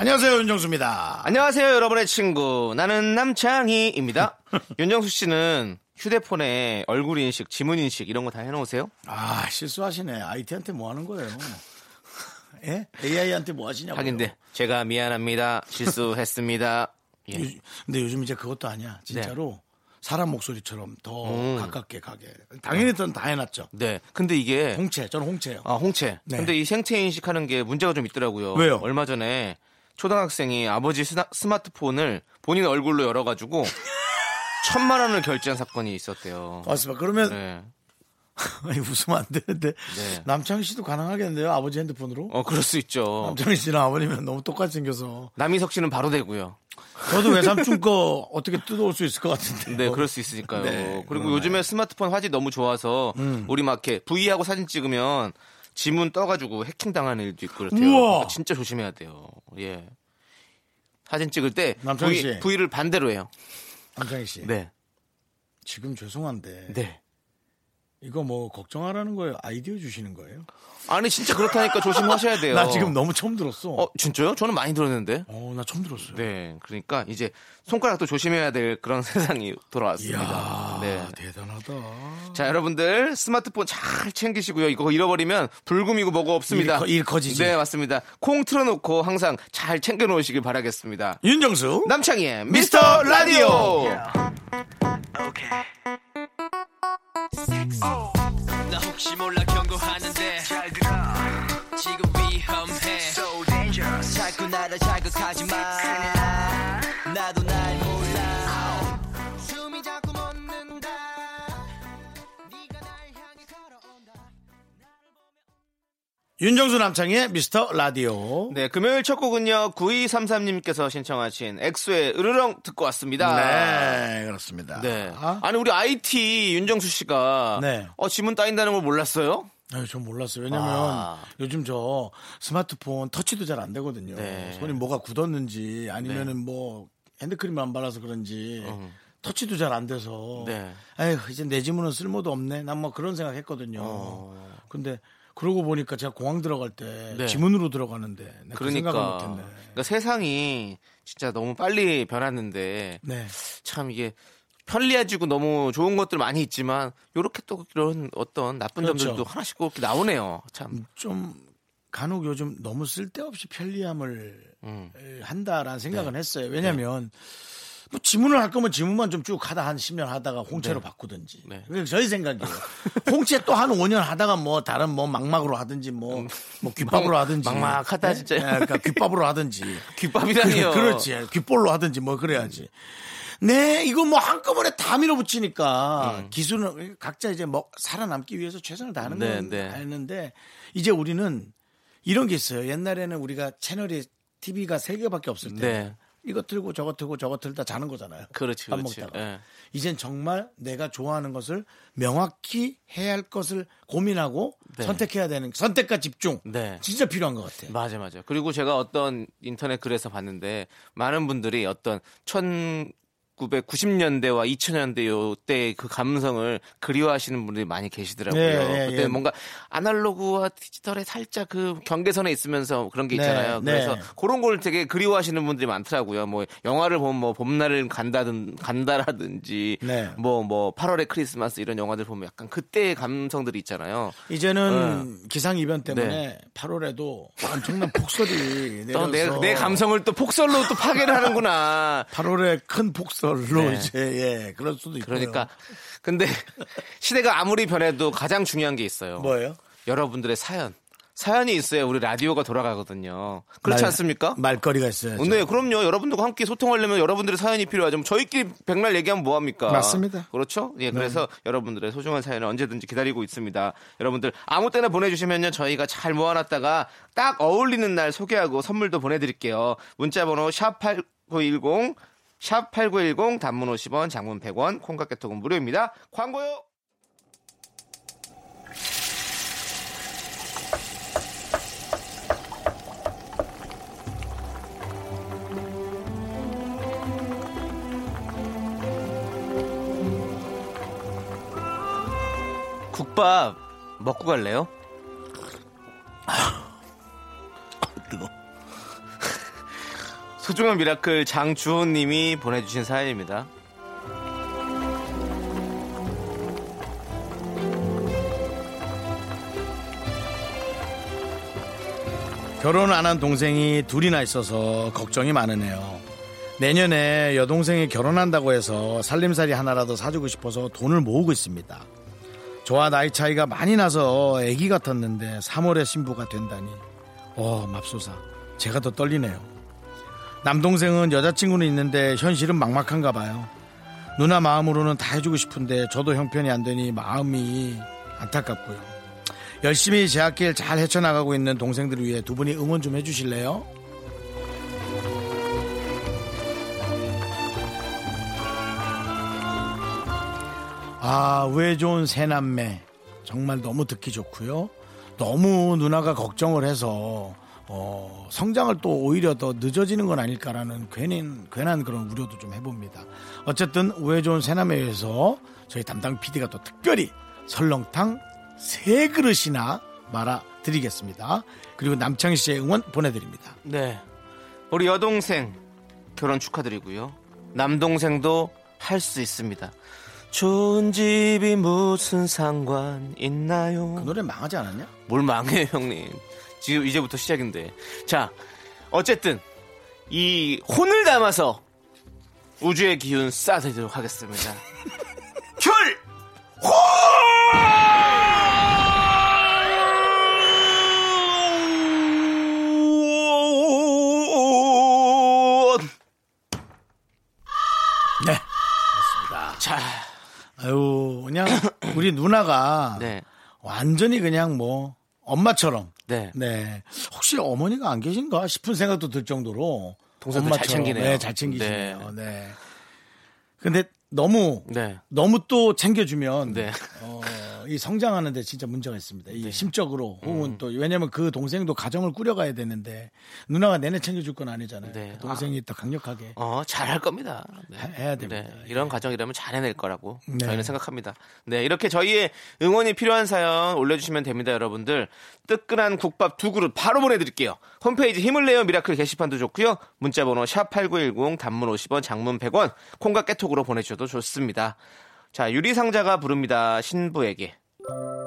안녕하세요 윤정수입니다. 안녕하세요, 여러분의 친구. 나는 남창희입니다. 윤정수 씨는 휴대폰에 얼굴 인식, 지문 인식 이런 거 다 해놓으세요? 아 실수하시네. IT한테 뭐 하는 거예요? 예? AI한테 뭐 하시냐고. 하긴 데 제가 미안합니다. 실수했습니다. 예. 근데 요즘 이제 그것도 아니야. 진짜로 사람 목소리처럼 더 음. 가깝게 가게. 당연히 전 다 해놨죠. 네. 근데 이게 홍채, 저는 홍채요. 아, 홍채. 네. 근데 이 생체 인식하는 게 문제가 좀 있더라고요. 왜요? 얼마 전에 초등학생이 아버지 스나- 스마트폰을 본인 얼굴로 열어가지고 천만 원을 결제한 사건이 있었대요. 맞습니다. 그러면 네. 아니, 웃으면 안 되는데 네. 남창희 씨도 가능하겠는데요? 아버지 핸드폰으로? 어, 그럴 수 있죠. 남창희 씨랑 아버님은 너무 똑같이 생겨서 남희석 씨는 바로 되고요. 저도 외삼촌 거 어떻게 뜯어올 수 있을 것 같은데. 네, 그럴 수 있으니까요. 네, 그리고 그러네. 요즘에 스마트폰 화질 너무 좋아서 우리 막 이렇게 V하고 사진 찍으면 지문 떠가지고 해킹 당하는 일도 있고 그렇대요. 우와. 진짜 조심해야 돼요. 예. 사진 찍을 때 남창희 씨. V를 반대로 해요. 남창희 씨. 네. 지금 죄송한데 네. 이거 뭐 걱정하라는 거예요? 아이디어 주시는 거예요? 아니 진짜 그렇다니까 조심하셔야 돼요. 나 지금 너무 처음 들었어. 어 진짜요? 저는 많이 들었는데. 어, 나 처음 들었어요. 네, 그러니까 이제 손가락도 조심해야 될 그런 세상이 돌아왔습니다. 이야, 네. 대단하다. 자, 여러분들 스마트폰 잘 챙기시고요. 이거 잃어버리면 불금이고 뭐고 없습니다. 일 커- 일 커지지. 네, 맞습니다. 콩 틀어놓고 항상 잘 챙겨 놓으시길 바라겠습니다. 윤정수 남창희의 미스터 라디오. 나 혹시 몰라 경고하는데. 잘 들어 지금 위험해. So dangerous. 자꾸 나를 자극하지 마 윤정수 남창의 미스터 라디오. 네, 금요일 첫 곡은요. 9233님께서 신청하신 엑소의 으르렁 듣고 왔습니다. 네, 그렇습니다. 네. 아, 아니 우리 IT 윤정수 씨가 네. 어 지문 따인다는 걸 몰랐어요? 아유, 전 몰랐어요. 왜냐면 아. 요즘 저 스마트폰 터치도 잘 안 되거든요. 네. 손이 뭐가 굳었는지 아니면은 뭐 핸드크림을 안 발라서 그런지 터치도 잘 안 돼서 네. 아휴 이제 내 지문은 쓸모도 없네. 난 뭐 그런 생각 했거든요. 근데 그러고 보니까 제가 공항 들어갈 때 어. 네. 지문으로 들어가는데 내가 그 생각을 그러니까, 못했네. 그러니까 세상이 진짜 너무 빨리 변하는데 네. 참 이게 편리해지고 너무 좋은 것들 많이 있지만 요렇게 또 이런 어떤 나쁜 그렇죠. 점들도 하나씩 꼭 나오네요. 참. 좀 간혹 요즘 너무 쓸데없이 편리함을 음. 한다라는 네. 생각은 했어요. 왜냐하면 뭐 지문을 할 거면 지문만 좀 쭉 하다 한 10년 하다가 홍채로 바꾸든지. 네. 그게 저희 생각이에요. 홍채 또 한 5년 하다가 뭐 다른 뭐 막막으로 하든지 뭐, 뭐 귓밥으로 하든지. 음. 막막하다, 네? 진짜. 네, 그러니까 귓밥으로 하든지. 귓밥이라니요. 그 렇지. 귓볼로 하든지 뭐 그래야지. 네, 이거 뭐 한꺼번에 다 밀어붙이니까 기술은 각자 이제 뭐 살아남기 위해서 최선을 다하는 네, 건 네. 알는데 이제 우리는 이런 게 있어요. 옛날에는 우리가 채널이 TV가 세 개밖에 없을 때 네. 이거 틀고 저거 틀고 저거 틀다 자는 거잖아요. 그렇지, 밥 그렇지. 먹다가. 예. 이젠 정말 내가 좋아하는 것을 명확히 해야 할 것을 고민하고 네. 선택해야 되는 선택과 집중. 네. 진짜 필요한 것 같아요. 맞아, 맞아. 그리고 제가 어떤 인터넷 글에서 봤는데 많은 분들이 어떤 1990년대와 2000년대 요때 그 감성을 그리워하시는 분들이 많이 계시더라고요. 네, 네, 그때 예. 뭔가 아날로그와 디지털에 살짝 그 경계선에 있으면서 그런 게 네, 있잖아요. 네. 그래서 그런 걸 되게 그리워하시는 분들이 많더라고요. 뭐 영화를 보면 뭐 봄날을 간다든 간다라든지 네. 뭐뭐 8월의 크리스마스 이런 영화들 보면 약간 그때의 감성들이 있잖아요. 이제는 기상 이변 때문에 네. 8월에도 엄청난 폭설이 또 내려서 내, 내 감성을 또 폭설로 또 파괴를 하는구나. 8월에 큰 폭설 로 네. 이제 예 그럴 수도 있고요. 그러니까 근데 시대가 아무리 변해도 가장 중요한 게 있어요. 뭐예요? 여러분들의 사연. 사연이 있어야 우리 라디오가 돌아가거든요. 그렇지 말- 않습니까? 말거리가 있어요. 네, 그럼요. 여러분들과 함께 소통하려면 여러분들의 사연이 필요하죠. 뭐 저희끼리 백날 얘기하면 뭐합니까? 맞습니다. 그렇죠? 예, 그래서 여러분들의 소중한 사연을 언제든지 기다리고 있습니다. 여러분들 아무 때나 보내주시면요. 저희가 잘 모아놨다가 딱 어울리는 날 소개하고 선물도 보내드릴게요. 문자번호 샵 8910, 샵 8910, 단문 50원, 장문 100원, 콩깍개톡은 무료입니다. 광고요! 국밥 먹고 갈래요? 소중한 미라클 장주호님이 보내주신 사연입니다. 결혼 안 한 동생이 둘이나 있어서 걱정이 많으네요. 내년에 여동생이 결혼한다고 해서 살림살이 하나라도 사주고 싶어서 돈을 모으고 있습니다. 저와 나이 차이가 많이 나서 아기 같았는데 3월에 신부가 된다니. 어, 맙소사. 제가 더 떨리네요. 남동생은 여자친구는 있는데 현실은 막막한가 봐요. 누나 마음으로는 다 해주고 싶은데 저도 형편이 안 되니 마음이 안타깝고요. 열심히 제 학길 잘 헤쳐나가고 있는 동생들을 위해 두 분이 응원 좀 해주실래요? 아, 왜 좋은 새 남매. 정말 너무 듣기 좋고요. 너무 누나가 걱정을 해서 어, 성장을 또 오히려 더 늦어지는 건 아닐까라는 괜한, 괜한 그런 우려도 좀 해봅니다. 어쨌든 왜 좋은 새남매에서 저희 담당 PD가 또 특별히 설렁탕 세 그릇이나 말아 드리겠습니다. 그리고 남창희 씨의 응원 보내드립니다. 네. 우리 여동생 결혼 축하드리고요. 남동생도 할 수 있습니다. 좋은 집이 무슨 상관 있나요? 그 노래 망하지 않았냐? 뭘 망해요, 형님. 지금 이제부터 시작인데. 자, 어쨌든 이 혼을 담아서 우주의 기운 쏴드리도록 하겠습니다. 혈! 혼! 네. 맞습니다. 자, 아유, 그냥 우리 누나가 네. 완전히 그냥 뭐 엄마처럼 네. 네. 혹시 어머니가 안 계신가 싶은 생각도 들 정도로 동생들 잘 챙기네요. 네, 잘 챙기시네요. 네. 근데 너무 네. 너무 또 챙겨주면 네. 어, 이 성장하는데 진짜 문제가 있습니다. 이 심적으로 음. 혹은 또 왜냐면 그 동생도 가정을 꾸려가야 되는데 누나가 내내 챙겨줄 건 아니잖아요. 네. 그 동생이 또 강력하게 어, 잘할 겁니다. 네. 해- 해야 됩니다. 네, 이런 가정이라면 잘 해낼 거라고 네. 저희는 생각합니다. 네, 이렇게 저희의 응원이 필요한 사연 올려주시면 됩니다, 여러분들. 뜨끈한 국밥 두 그릇 바로 보내드릴게요. 홈페이지 힘을 내요 미라클 게시판도 좋고요. 문자번호 샵 8910 단문 50원, 장문 100원, 콩과 깨톡으로 보내주셔도 좋습니다. 자, 유리상자가 부릅니다. 신부에게. 새하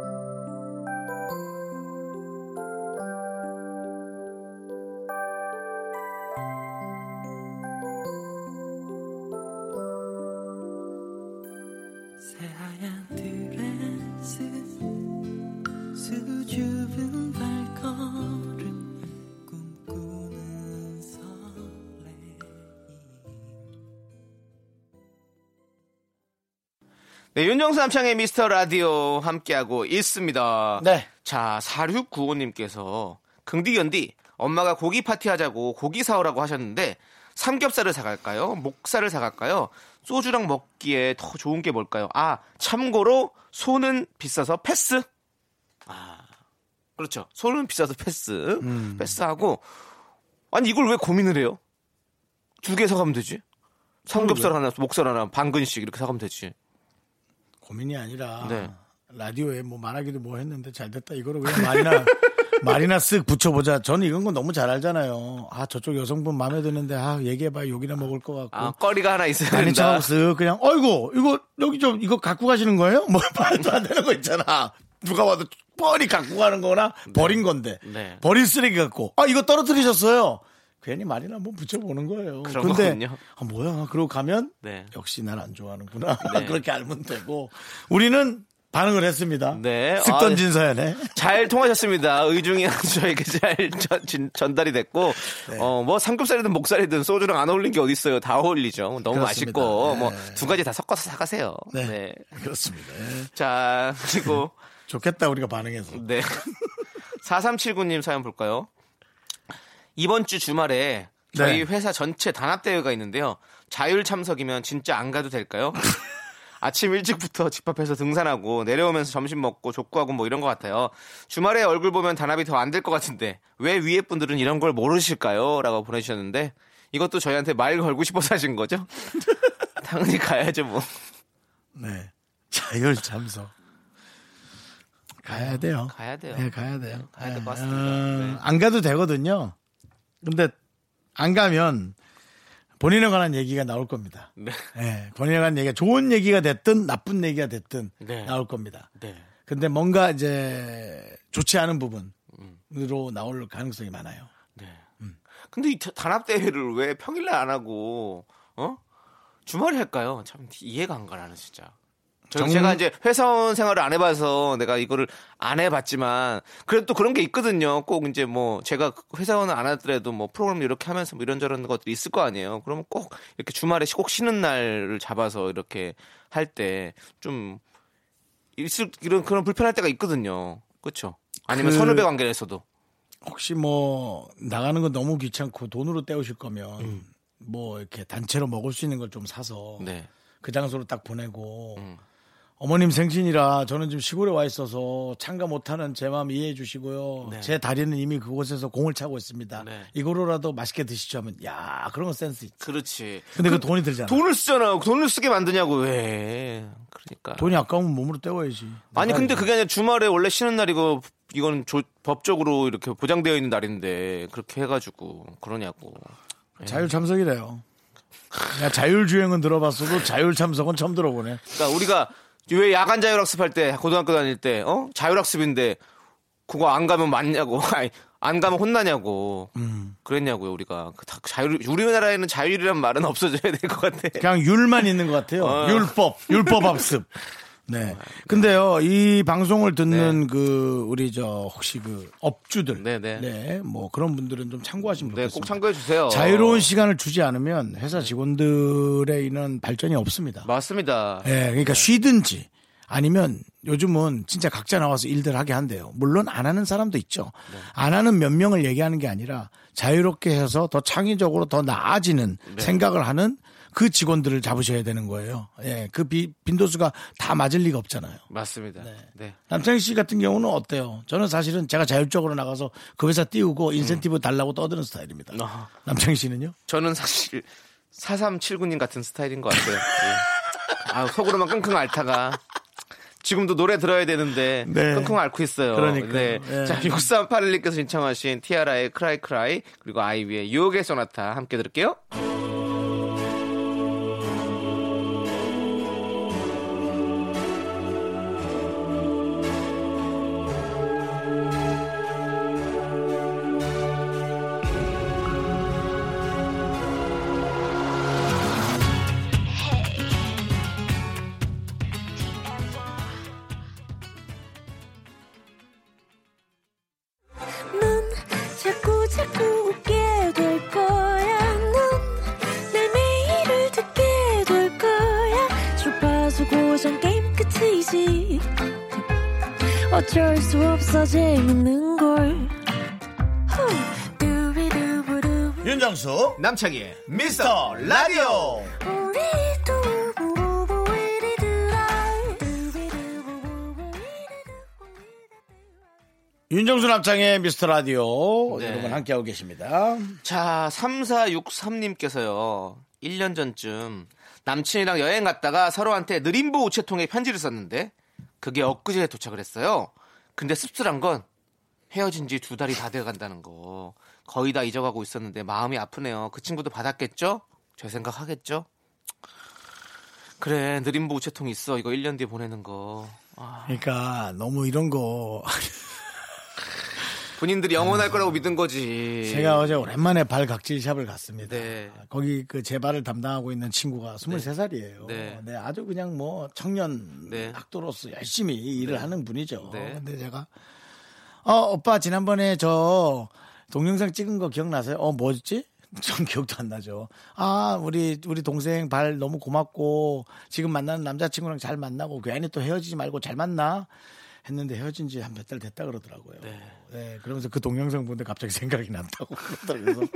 네, 윤정수 남창희의 미스터 라디오 함께하고 있습니다. 네. 자, 4695님께서 긍디견디 엄마가 고기 파티 하자고 고기 사오라고 하셨는데 삼겹살을 사갈까요? 목살을 사갈까요? 소주랑 먹기에 더 좋은 게 뭘까요? 아, 참고로 소는 비싸서 패스? 아, 그렇죠. 소는 비싸서 패스. 패스하고 아니 이걸 왜 고민을 해요? 두 개 사가면 되지. 삼겹살 하나, 목살 하나, 반근씩 이렇게 사가면 되지. 고민이 아니라 네. 라디오에 뭐 말하기도 뭐 했는데 잘 됐다 이거를 그냥 말이나 말이나 쓱 붙여보자. 저는 이런 건 너무 잘 알잖아요. 아 저쪽 여성분 마음에 드는데 아 얘기해봐 욕이나 먹을 것 같고. 아, 거리가 하나 있어야 아니 된다. 쓱 그냥 어이구 이거 여기 좀 이거 갖고 가시는 거예요? 뭐 말도 안 되는 거 있잖아. 누가 봐도 뻔히 갖고 가는 거나 버린 건데 네. 버린 쓰레기 갖고 아 이거 떨어뜨리셨어요. 괜히 말이나 한번 붙여보는 거예요. 그런 근데 거군요. 아, 뭐야 그러고 가면 네. 역시 날안 좋아하는구나 네. 그렇게 알면 되고 우리는 반응을 했습니다. 네. 쓱 아, 던진 사연에. 잘 통하셨습니다. 의중이 저에게 잘 전, 전달이 됐고, 네. 어, 뭐 삼겹살이든 목살이든 소주랑 안 어울린 게 어딨어요. 다 어울리죠. 너무 그렇습니다. 맛있고, 네. 뭐두 가지 다 섞어서 사가세요. 네. 네. 그렇습니다. 자, 그리고, 좋겠다, 우리가 반응해서. 네. 4379님 사연 볼까요? 이번 주 주말에 저희 네. 회사 전체 단합대회가 있는데요. 자율 참석이면 진짜 안 가도 될까요? 아침 일찍부터 집 앞에서 등산하고 내려오면서 점심 먹고 족구하고 뭐 이런 것 같아요. 주말에 얼굴 보면 단합이 더 안 될 것 같은데 왜 위에 분들은 이런 걸 모르실까요? 라고 보내주셨는데 이것도 저희한테 말 걸고 싶어서 하신 거죠? 당연히 가야죠 뭐. 네. 자율 참석. 가야 돼요. 가야 돼요. 네, 가야 돼요. 가야 될것 네. 같습니다. 어, 네. 안 가도 되거든요. 근데 안 가면 본인에 관한 얘기가 나올 겁니다. 네. 네, 본인에 관한 얘기가 좋은 얘기가 됐든 나쁜 얘기가 됐든 네. 나올 겁니다. 네. 근데 뭔가 이제 좋지 않은 부분으로 나올 가능성이 많아요. 네. 근데 이 단합 대회를 왜 평일날 안 하고 어 주말에 할까요? 참 이해가 안가 나는 진짜. 저 정- 제가 이제 회사원 생활을 안 해봐서 내가 이거를 안 해봤지만 그래도 또 그런 게 있거든요. 꼭 이제 뭐 제가 회사원을 안 하더라도 뭐 프로그램 이렇게 하면서 뭐 이런저런 것들이 있을 거 아니에요. 그러면 꼭 이렇게 주말에 꼭 쉬는 날을 잡아서 이렇게 할 때 좀 있을 이런 그런 불편할 때가 있거든요. 그렇죠? 아니면 그- 선후배 관계에서도 혹시 뭐 나가는 거 너무 귀찮고 돈으로 때우실 거면 음. 뭐 이렇게 단체로 먹을 수 있는 걸 좀 사서 네. 그 장소로 딱 보내고 음. 어머님 생신이라 저는 지금 시골에 와 있어서 참가 못하는 제 마음 이해해 주시고요. 네. 제 다리는 이미 그곳에서 공을 차고 있습니다. 네. 이거로라도 맛있게 드시죠 하면 야 그런 건 센스 있지. 그렇지. 근데 그, 돈이 들잖아. 돈을 쓰잖아. 돈을 쓰게 만드냐고 왜? 그러니까. 돈이 아까우면 몸으로 때워야지. 아니 근데. 그게 아니라 주말에 원래 쉬는 날이고 이건 조- 법적으로 이렇게 보장되어 있는 날인데 그렇게 해가지고 그러냐고. 자율 참석이래요. 야, 자율 주행은 들어봤어도 자율 참석은 처음 들어보네. 그러니까 우리가 왜 야간 자율학습 할 때 고등학교 다닐 때 어? 자율학습인데 그거 안 가면 맞냐고. 아니, 안 가면 혼나냐고. 음. 그랬냐고요 우리가. 그다 자율 우리나라에는 자율이란 말은 없어져야 될 것 같아. 그냥 율만 있는 것 같아요. 어. 율법, 율법 학습. 네. 근데요, 이 방송을 듣는 그, 우리 저, 혹시 그, 업주들. 네, 네. 네. 뭐 그런 분들은 좀 참고하시면 네, 좋겠습니다. 꼭 참고해 주세요. 자유로운 시간을 주지 않으면 회사 직원들의 이런 발전이 없습니다. 맞습니다. 예, 그러니까 쉬든지 아니면 요즘은 진짜 각자 나와서 일들 하게 한대요. 물론 안 하는 사람도 있죠. 안 하는 몇 명을 얘기하는 게 아니라 자유롭게 해서 더 창의적으로 더 나아지는 생각을 하는 그 직원들을 잡으셔야 되는 거예요. 예, 그 비- 빈도수가 다 맞을 리가 없잖아요. 맞습니다. 네. 남창희 씨 같은 경우는 어때요? 저는 사실은 제가 자율적으로 나가서 그 회사 띄우고 인센티브 달라고 떠드는 스타일입니다. 아. 남창희 씨는요? 저는 사실 4379님 같은 스타일인 것 같아요. 예. 아, 속으로만 끙끙 앓다가 지금도 노래 들어야 되는데 네. 끙끙 앓고 있어요. 그러니까요. 네. 예. 자, 6381님께서 신청하신 티아라의 Cry Cry 그리고 아이비의 유혹의 소나타 함께 들을게요. 남창희의 미스터 라디오. 윤정수 남창의 미스터 라디오 네. 여러분 함께하고 계십니다. 자, 3463님께서요. 1년 전쯤 남친이랑 여행 갔다가 서로한테 느림보 우체통에 편지를 썼는데 그게 엊그제 도착을 했어요. 근데 씁쓸한 건 헤어진 지 두 달이 다 되어 간다는 거. 거의 다 잊어가고 있었는데 마음이 아프네요. 그 친구도 받았겠죠? 제 생각 하겠죠? 그래, 느림보 우체통 있어. 이거 1년 뒤에 보내는 거. 아, 그러니까 너무 이런 거 본인들이 영원할 거라고 믿은 거지. 제가 어제 오랜만에 발 각질 샵을 갔습니다. 네. 거기 그 재발을 담당하고 있는 친구가 23살이에요. 네. 네. 아주 그냥 뭐 청년 네. 학도로서 열심히 일을 하는 분이죠. 네. 근데 제가 어 오빠 지난번에 저 동영상 찍은 거 기억나세요? 어 뭐였지? 전 기억도 안 나죠. 아, 우리, 우리 동생 발 너무 고맙고, 지금 만나는 남자친구랑 잘 만나고, 괜히 또 헤어지지 말고 잘 만나? 했는데 헤어진 지 한 몇 달 됐다 그러더라고요. 네. 그러면서 그 동영상 보는데 갑자기 생각이 난다고 그러더라고요.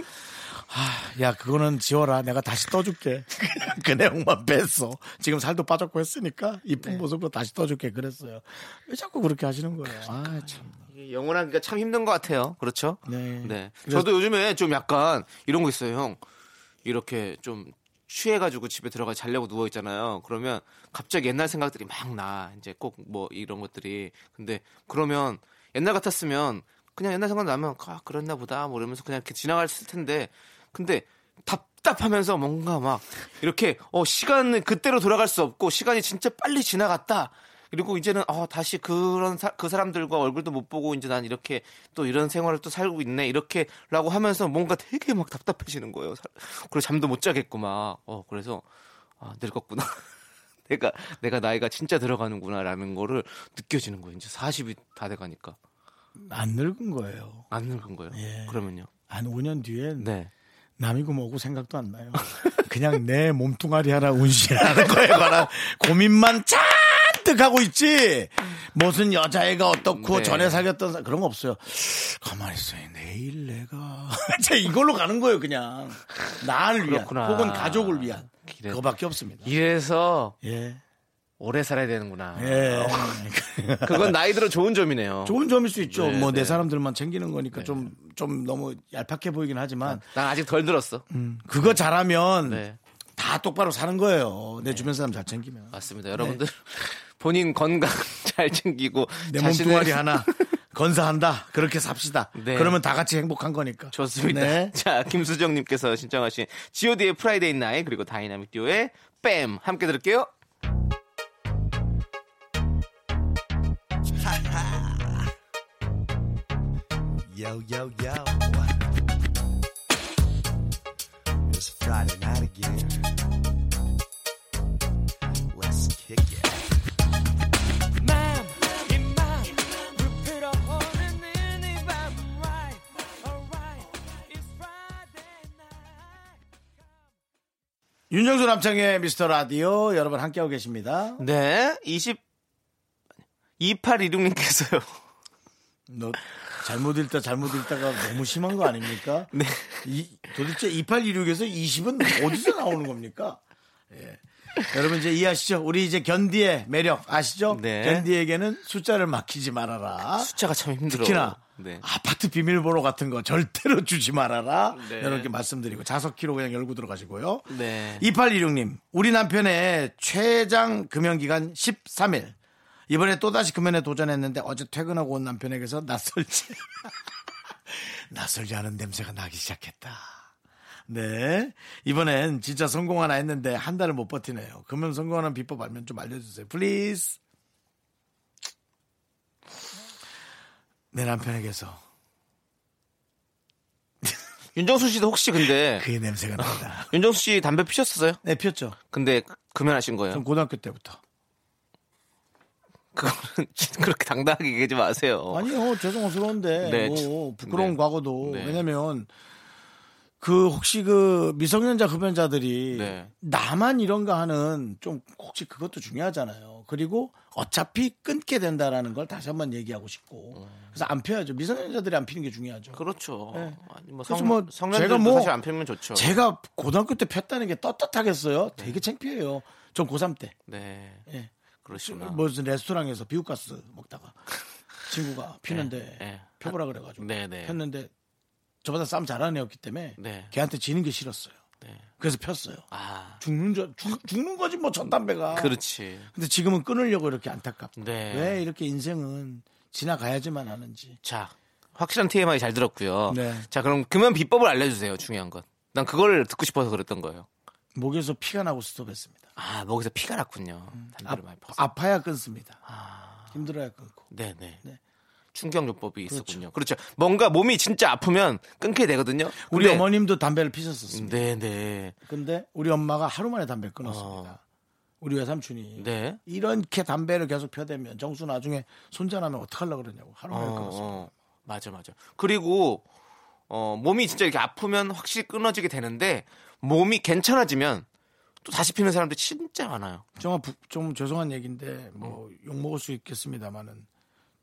아, 야, 그거는 지워라. 내가 다시 떠줄게. 그 내용만 뺐어. 지금 살도 빠졌고 했으니까 이쁜 모습으로 다시 떠줄게. 그랬어요. 왜 자꾸 그렇게 하시는 거예요? 아, 참. 영원하기가 참 힘든 것 같아요. 그렇죠? 네. 네. 저도 요즘에 좀 약간 이런 거 있어요, 형. 이렇게 좀 취해가지고 집에 들어가 자려고 누워 있잖아요. 그러면 갑자기 옛날 생각들이 막 나. 이제 꼭 뭐 이런 것들이. 근데 그러면 옛날 같았으면 그냥 옛날 생각 나면 아 그랬나 보다 뭐 이러면서 그냥 이렇게 지나갔을 텐데 근데 답답하면서 뭔가 막 이렇게 어 시간은 그때로 돌아갈 수 없고 시간이 진짜 빨리 지나갔다. 그리고 이제는 어 다시 그런 사, 그 사람들과 얼굴도 못 보고 이제 난 이렇게 또 이런 생활을 또 살고 있네 이렇게라고 하면서 뭔가 되게 막 답답해지는 거예요. 사- 그리고 잠도 못 자겠고 막 어 그래서 아 늙었구나. 내가 내가 나이가 진짜 들어가는구나라는 거를 느껴지는 거예요. 이제 40이 다 돼가니까 안 늙은 거예요. 안 늙은 거예요. 예. 그러면요. 한 5년 뒤엔 네. 남이고 뭐고 생각도 안 나요. 그냥 내 몸뚱아리 하나 운신하는 거에 관한 고민만 잔뜩 하고 있지. 무슨 여자애가 어떻고 네. 전에 사귀었던 사- 그런 거 없어요. 가만히 있어요. 내일 내가 제 이걸로 가는 거예요. 그냥 나를 위한 그렇구나. 혹은 가족을 위한 그래. 그거밖에 없습니다. 이래서 예. 오래 살아야 되는구나. 예. 그건 나이 들어 좋은 점이네요. 좋은 점일 수 있죠. 네, 뭐 내 네. 사람들만 챙기는 거니까 좀 좀 너무 얄팍해 보이긴 하지만 난 아직 덜 들었어. 그거 잘하면 네. 다 똑바로 사는 거예요. 내 주변 사람 잘 챙기면. 맞습니다. 여러분들 본인 건강 잘 챙기고 내 몸뚱아리 하나 건사한다. 그렇게 삽시다. 네. 그러면 다 같이 행복한 거니까. 좋습니다. 네. 자, 김수정님께서 신청하신 G.O.D의 Friday Night 그리고 다이나믹 듀오의 뺨 함께 들을게요. Yo, yo, yo. It's Friday night again. 윤정수 남창의 미스터 라디오 여러분 함께하고 계십니다. 네, 20 2826님께서요. 너 잘못 읽다 잘못 읽다가 너무 심한 거 아닙니까? 네. 이, 도대체 2826에서 20은 어디서 나오는 겁니까? 예. 여러분 이제 이해하시죠? 우리 이제 견디의 매력 아시죠? 네. 견디에게는 숫자를 맡기지 말아라. 숫자가 참 힘들어. 특히나 네. 아파트 비밀번호 같은 거 절대로 주지 말아라. 네. 이렇게 말씀드리고 자석키로 그냥 열고 들어가시고요. 네. 2816님, 우리 남편의 최장 금연기간 13일. 이번에 또다시 금연에 도전했는데 어제 퇴근하고 온 남편에게서 낯설지. 낯설지 않은 냄새가 나기 시작했다. 네. 이번엔 진짜 성공 하나 했는데 한 달을 못 버티네요. 금연 성공하는 비법 알면 좀 알려주세요. Please. 내 남편에게서 윤정수 씨도 혹시 근데 그의 냄새가 난다. 윤정수 씨 담배 피셨었어요? 네, 피웠죠. 근데 금연하신 거예요? 전 고등학교 때부터. 그거는 그렇게 당당하게 얘기하지 마세요. 아니요, 죄송스러운데 네. 뭐 부끄러운 네. 과거도 네. 왜냐면 그 혹시 그 미성년자 흡연자들이 네. 나만 이런가 하는 좀 혹시 그것도 중요하잖아요. 그리고 어차피 끊게 된다라는 걸 다시 한번 얘기하고 싶고 그래서 안 피워야죠. 미성년자들이 안 피는 게 중요하죠. 그렇죠. 네. 아니 뭐 그래서 성, 뭐 성년들도 제가 뭐 사실 안 피우면 좋죠. 제가 고등학교 때 폈다는 게 떳떳하겠어요? 되게 창피해요. 전 고3 때. 네. 예. 그러시구나. 무슨 레스토랑에서 비우가스 먹다가 친구가 피는데 예, 예. 펴보라 그래가지고 네, 네. 폈는데 저보다 싸움 잘하는 애였기 때문에 네. 걔한테 지는 게 싫었어요. 네. 그래서 폈어요. 아, 죽는 줄 죽, 죽는 거지 뭐 전담배가. 그렇지. 근데 지금은 끊으려고 이렇게 안타깝다. 네. 왜 이렇게 인생은 지나가야지만 하는지. 자, 확실한 TMI 잘 들었고요. 네. 자, 그럼 금연 비법을 알려주세요. 중요한 건. 난 그걸 듣고 싶어서 그랬던 거예요. 목에서 피가 나고 스톱했습니다. 아, 목에서 피가 났군요. 아, 담배를 많이 펴서. 아파야 끊습니다. 아, 힘들어야 끊고. 네네. 네. 충격요법이 있었군요. 그렇죠. 뭔가 몸이 진짜 아프면 끊게 되거든요. 우리 근데- 어머님도 담배를 피셨었습니다. 네, 네. 근데 우리 엄마가 하루 만에 담배를 끊었습니다. 우리 외삼촌이 어. 네. 이렇게 담배를 계속 펴대면 정수 나중에 손자나면 어떡하려고 그러냐고 하루 만에 어, 끊었습니다. 어, 맞아, 맞아. 그리고 어, 몸이 진짜 이렇게 아프면 확실히 끊어지게 되는데 몸이 괜찮아지면 또 다시 피는 사람들이 진짜 많아요. 좀, 부- 좀 죄송한 얘기인데 뭐 욕 먹을 수 있겠습니다만은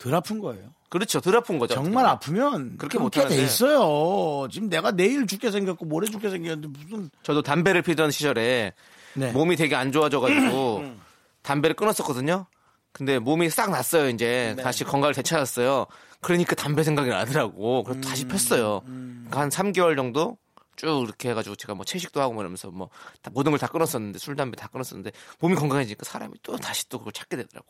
덜 아픈 거예요. 그렇죠. 덜 아픈 거죠. 정말. 아프면 그렇게 그렇게 돼 못하는데. 있어요. 지금 내가 내일 죽게 생겼고 모레 죽게 생겼는데 무슨 저도 담배를 피던 시절에 네. 몸이 되게 안 좋아져가지고 담배를 끊었었거든요. 근데 몸이 싹 났어요. 이제 네. 다시 건강을 되찾았어요. 그러니까 담배 생각이 나더라고. 그래서 음, 다시 폈어요. 그러니까 한 3개월 정도 쭉 이렇게 해가지고 제가 뭐 채식도 하고 뭐 이러면서 뭐다 모든 걸 다 끊었었는데 술 담배 다 끊었었는데 몸이 건강해지니까 사람이 또 다시 또 그걸 찾게 되더라고.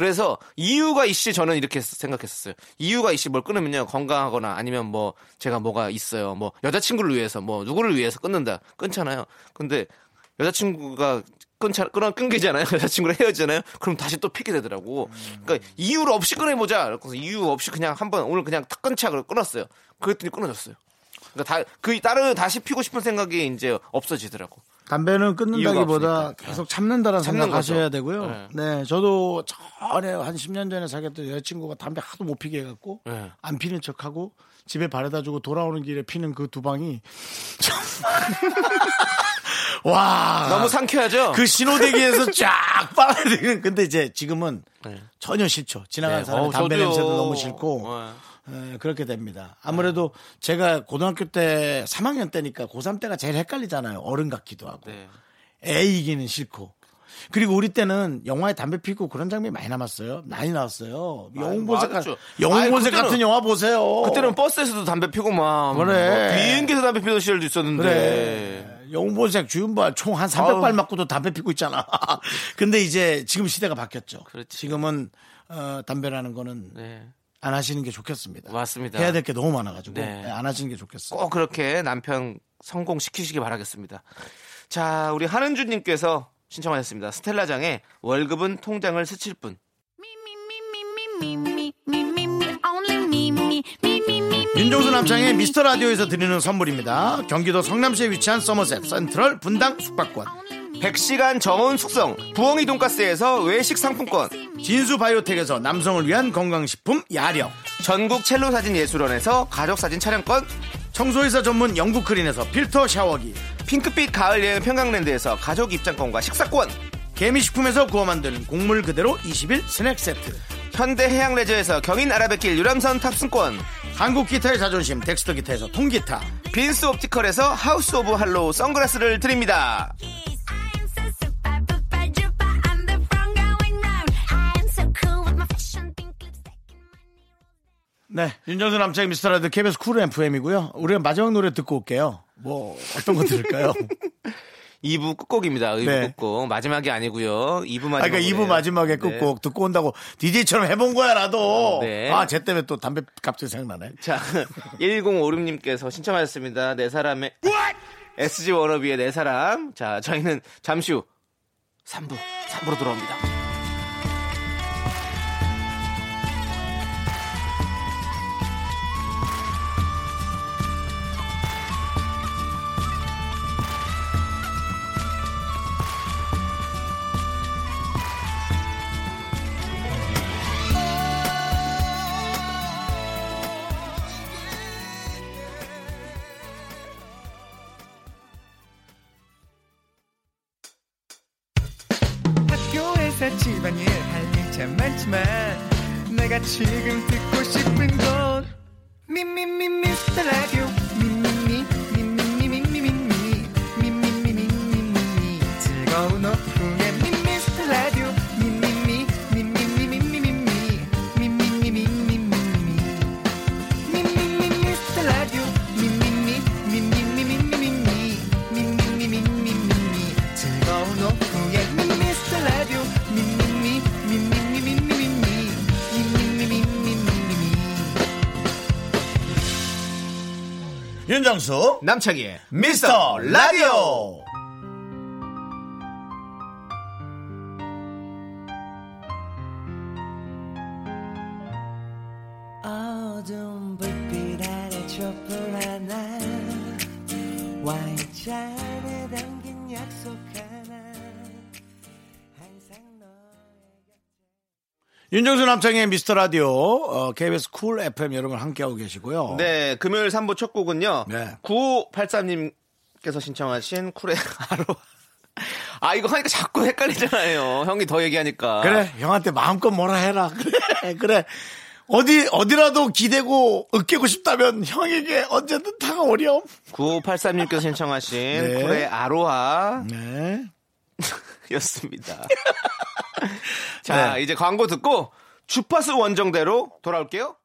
그래서 이유가 있이 저는 이렇게 생각했었어요. 이유가 있이 뭘 끊으면요 건강하거나 아니면 뭐 제가 뭐가 있어요. 뭐 여자친구를 위해서 뭐 누구를 위해서 끊는다 끊잖아요. 근데 여자친구가 끊자 끊어 끊기잖아요. 여자친구랑 헤어지잖아요. 그럼 다시 또 피게 되더라고. 그러니까 이유를 없이 끊어보자. 그래서 이유 없이 그냥 한번 오늘 그냥 탁 끊자 그래 끊었어요. 그랬더니 끊어졌어요. 그러니까 다 그 다른 다시 피고 싶은 생각이 이제 없어지더라고. 담배는 끊는다기보다. 계속 참는다라는 참는 생각 하셔야 거죠. 되고요. 네. 네. 저도 전에 한 10년 전에 사귀었던 여자친구가 담배 하도 못 피게 해갖고 네. 안 피는 척하고 집에 바래다 주고 돌아오는 길에 피는 그 두 방이 참- 와 너무 상쾌하죠. 그 신호대기에서 쫙 빨아들이는 근데 이제 지금은 네. 전혀 싫죠. 지나간 네. 어우, 담배. 냄새도 너무 싫고 네. 에, 그렇게 됩니다. 아무래도 제가 고등학교 때 3학년 때니까 고3 때가 제일 헷갈리잖아요. 어른 같기도 하고. 네. 애 이기는 싫고. 그리고 우리 때는 영화에 담배 피고 그런 장면이 많이 남았어요. 많이 나왔어요. 영웅본색, 많았죠. 같- 영웅본색 같은 영화 보세요. 그때는 버스에서도 담배 피고 막 그래. 뭐 비행기에서 담배 피던 시절도 있었는데 그래. 영웅본색 주윤발 총 한 300발 아우. 맞고도 담배 피고 있잖아. 근데 이제 지금 시대가 바뀌었죠. 그렇지. 지금은 어, 담배라는 거는 네. 안 하시는 게 좋겠습니다. 맞습니다. 해야 될 게 너무 많아가지고 네. 네, 안 하시는 게 좋겠어요. 꼭 그렇게 남편 성공시키시기 바라겠습니다. 자, 우리 한은주님께서 신청하셨습니다. 스텔라장의 월급은 통장을 스칠 뿐. 윤종수 남창의 미스터 라디오에서 드리는 선물입니다. 경기도 성남시에 위치한 서머셋 센트럴 분당 숙박권. 100시간 정원 숙성 부엉이 돈가스에서 외식 상품권. 진수 바이오텍에서 남성을 위한 건강식품 야력. 전국 첼로 사진 예술원에서 가족 사진 촬영권. 청소회사 전문 영국 크린에서 필터 샤워기. 핑크빛 가을 여행 평강랜드에서 가족 입장권과 식사권. 개미식품에서 구워 만든 곡물 그대로 20일 스낵 세트. 현대 해양 레저에서 경인 아라뱃길 유람선 탑승권. 한국 기타의 자존심 덱스터 기타에서 통기타. 빈스 옵티컬에서 하우스 오브 할로우 선글라스를 드립니다. 네, 윤정수 남창희의 미스터 라디오 KBS 쿨 FM이고요. 우리가 마지막 노래 듣고 올게요. 뭐 어떤 거 들을까요? 2부 끝곡입니다. 2부 네. 끝곡. 마지막이 아니고요. 2부 마지막. 아, 그러니까 2부 마지막에 끝곡 듣고 온다고 DJ처럼 해본 거야 나도. 네. 아, 쟤 때문에 또 담배 갑자기 생각나네. 자, 1056님께서 신청하셨습니다. 네 사람의 SG 워너비의 네 사람. 자, 저희는 잠시 후 3부, 3부로 돌아옵니다. 내 남창희의 미스터 라디오. 어두운 불빛 아래 촛불 하나 와인잔에 담긴 약속 윤정수 남창희의 미스터 라디오 어, KBS 쿨 FM 여러분 함께하고 계시고요. 네, 금요일 3부 첫 곡은요. 네. 9583님께서 신청하신 쿨의 하루. 아, 이거 하니까 자꾸 헷갈리잖아요. 형이 더 얘기하니까. 그래 형한테 마음껏 뭐라 해라. 그래 그래 어디 어디라도 기대고 으깨고 싶다면 형에게 언제든 다가오렴. 9583님께서 신청하신 네. 쿨의 아로하 네. 였습니다. 자, 네. 이제 광고 듣고 주파수 원정대로 돌아올게요.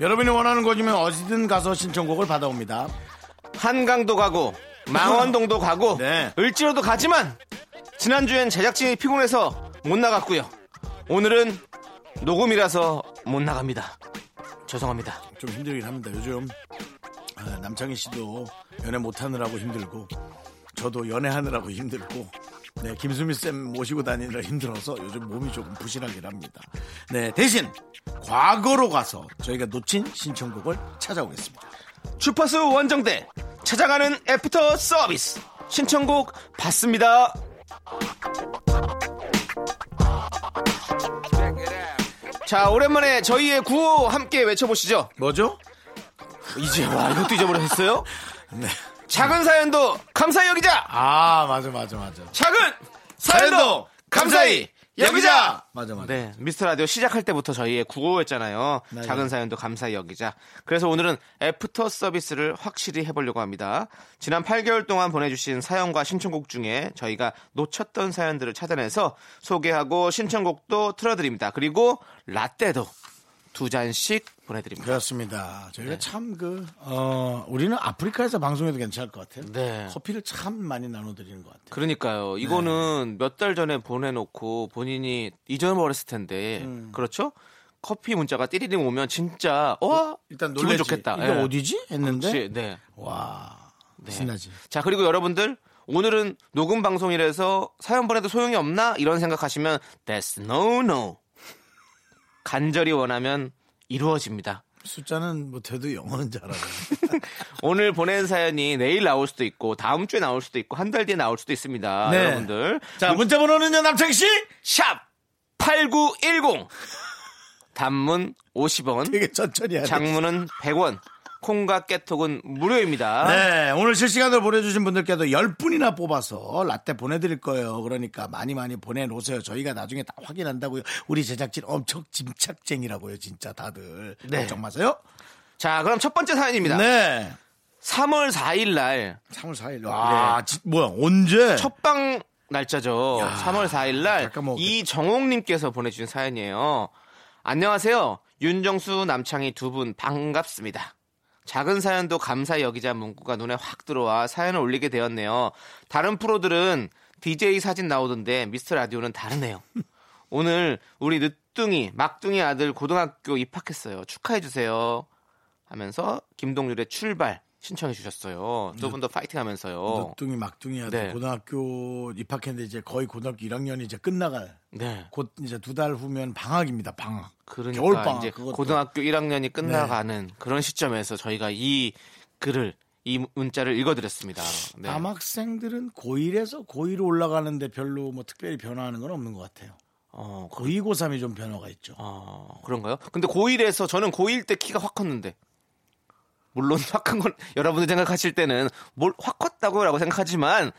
여러분이 원하는 곡이면 어디든 가서 신청곡을 받아옵니다. 한강도 가고 망원동도 가고 네. 을지로도 가지만 지난주엔 제작진이 피곤해서 못 나갔고요. 오늘은 녹음이라서 못 나갑니다. 죄송합니다. 좀 힘들긴 합니다. 요즘 아, 남창희 씨도 연애 못하느라고 힘들고 저도 연애하느라고 힘들고 네 김수미 쌤 모시고 다니느라 힘들어서 요즘 몸이 조금 부실하긴 합니다. 네 대신 과거로 가서 저희가 놓친 신청곡을 찾아오겠습니다. 주파수 원정대 찾아가는 애프터 서비스 신청곡 받습니다. 자 오랜만에 저희의 구호 함께 외쳐보시죠. 뭐죠? 이제 와 이것도 잊어버렸어요? 네. 작은 사연도 감사히 여기자. 아 맞아 맞아 맞아. 작은 사연도 감사히 여기자. 맞아 맞아. 네, 미스터 라디오 시작할 때부터 저희의 구호였잖아요. 맞아요. 작은 사연도 감사히 여기자. 그래서 오늘은 애프터 서비스를 확실히 해보려고 합니다. 지난 8개월 동안 보내주신 사연과 신청곡 중에 저희가 놓쳤던 사연들을 찾아내서 소개하고 신청곡도 틀어드립니다. 그리고 라떼도 두 잔씩 보내드립니다. 그렇습니다. 저희가 네. 참 그, 어, 우리는 아프리카에서 방송해도 괜찮을 것 같아요. 네. 커피를 참 많이 나눠드리는 것 같아요. 그러니까요. 이거는 몇 달 전에 보내놓고 본인이 잊어버렸을 텐데, 그렇죠? 커피 문자가 띠리링 오면 진짜 어 일단 기분 놀랬지. 좋겠다. 이게 예. 어디지? 했는데. 그렇지, 네. 와. 네. 신나지. 자 그리고 여러분들 오늘은 녹음 방송이라서 사연 보내도 소용이 없나 이런 생각하시면 that's no no. 간절히 원하면 이루어집니다. 숫자는 못해도 영어는 잘하고. 오늘 보낸 사연이 내일 나올 수도 있고 다음 주에 나올 수도 있고 한 달 뒤에 나올 수도 있습니다. 네. 여러분들 자, 문자 번호는요, 남창희 씨? 샵 8910 단문 50원 되게 천천히 하네. 장문은 100원 콩과 깨톡은 무료입니다. 네, 오늘 실시간으로 보내주신 분들께도 10분이나 뽑아서 라떼 보내드릴 거예요. 그러니까 많이 많이 보내놓으세요. 저희가 나중에 다 확인한다고요. 우리 제작진 엄청 짐착쟁이라고요, 진짜 다들. 네. 걱정 마세요. 자 그럼 첫 번째 사연입니다. 네. 3월 4일 날 3월 4일. 와, 지- 뭐야, 언제? 첫방 날짜죠. 3월 4일 날 먹을게. 이정옥님께서 보내주신 사연이에요. 안녕하세요. 윤정수 남창희 두 분 반갑습니다. 작은 사연도 감사 여기자 문구가 눈에 확 들어와 사연을 올리게 되었네요. 다른 프로들은 DJ 사진 나오던데 미스터 라디오는 다르네요. 오늘 우리 늦둥이 막둥이 아들 고등학교 입학했어요. 축하해 주세요. 하면서 김동률의 출발 신청해 주셨어요. 두분더 파이팅 하면서요. 늦둥이 막둥이 아들 네. 고등학교 입학했는데 이제 거의 고등학교 1학년이 이제 끝나갈 네. 곧 이제 두 달 후면 방학입니다. 방학. 그러니까 겨울방학, 이제 그것도. 네. 고등학교 1학년이 끝나가는 그런 시점에서 저희가 이 글을 이 문자를 읽어드렸습니다. 네. 남학생들은 고1에서 고2로 올라가는데 별로 뭐 특별히 변화하는 건 없는 것 같아요. 어, 그- 고2, 고3이 좀 변화가 있죠. 어, 그런가요? 근데 고1에서 저는 고1 때 키가 확 컸는데 물론 확큰건 여러분들 생각하실 때는 뭘 확 컸다고라고 생각하지만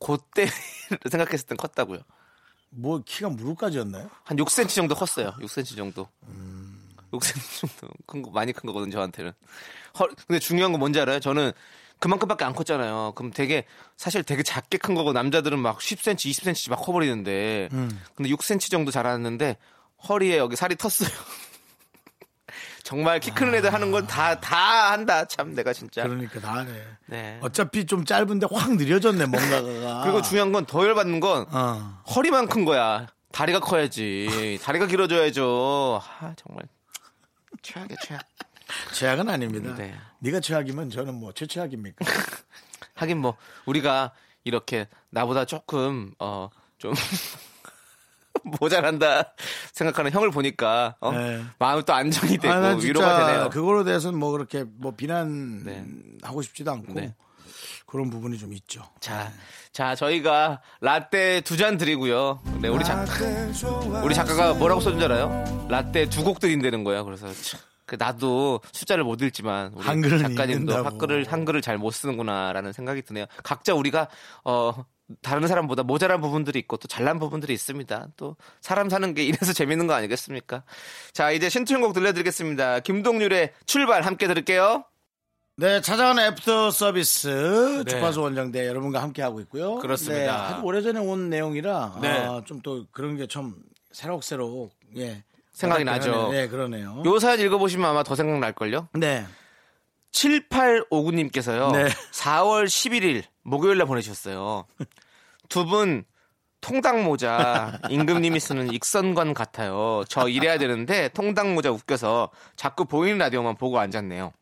그때 생각했을 땐 컸다고요. 뭐 키가 무릎까지였나요? 한 6cm 정도 컸어요. 6cm 정도. 6cm 정도 큰 거 많이 큰 거거든 요 저한테는. 헐, 근데 중요한 건 뭔지 알아요? 저는 그만큼밖에 안 컸잖아요. 그럼 되게 사실 되게 작게 큰 거고 남자들은 막 10cm, 20cm 막 커버리는데 근데 6cm 정도 자랐는데 허리에 여기 살이 텄어요. 정말 키 크는 애들 하는 건 다 다 한다. 참 내가 진짜. 그러니까 다 하네. 네. 어차피 좀 짧은데 확 느려졌네, 뭔가가. 그리고 중요한 건 더 열받는 건 어. 허리만 큰 거야. 다리가 커야지. 다리가 길어져야죠. 아, 정말 최악의 최악. 최악은 아닙니다. 네. 네. 가 최악이면 저는 뭐 최최악입니까? 하긴 뭐 우리가 이렇게 나보다 조금 어 좀 모자란다 생각하는 형을 보니까 어? 네. 마음 또 안정이 되고 아, 위로가 되네요. 그거로 대해서는 뭐 그렇게 뭐 비난 네. 하고 싶지도 않고 네. 그런 부분이 좀 있죠. 자, 자 저희가 라떼 두 잔 드리고요. 네, 우리 작 우리 작가가 뭐라고 써준 줄 알아요? 라떼 두 곡 드린다는 거야. 그래서 참, 그 나도 숫자를 못 읽지만 우리 작가님도 읽는다고. 한글을 한글을 잘 못 쓰는구나라는 생각이 드네요. 각자 우리가 어 다른 사람보다 모자란 부분들이 있고 또 잘난 부분들이 있습니다. 또 사람 사는 게 이래서 재밌는 거 아니겠습니까? 자, 이제 신청곡 들려드리겠습니다. 김동률의 출발 함께 들을게요. 네, 찾아가는 애프터 서비스 네. 주파수 원정대 여러분과 함께 하고 있고요. 그렇습니다. 네, 오래전에 온 내용이라 네. 좀또 그런 게 좀 새록새록 예 생각이 나죠. 네, 그러네요. 요 사연 읽어보시면 아마 더 생각날걸요? 네, 7859님께서요. 네. 4월 11일 목요일 날 보내주셨어요. 두 분 통당 모자 임금님이 쓰는 익선관 같아요. 저 일해야 되는데 통당 모자 웃겨서 자꾸 보이는 라디오만 보고 앉았네요.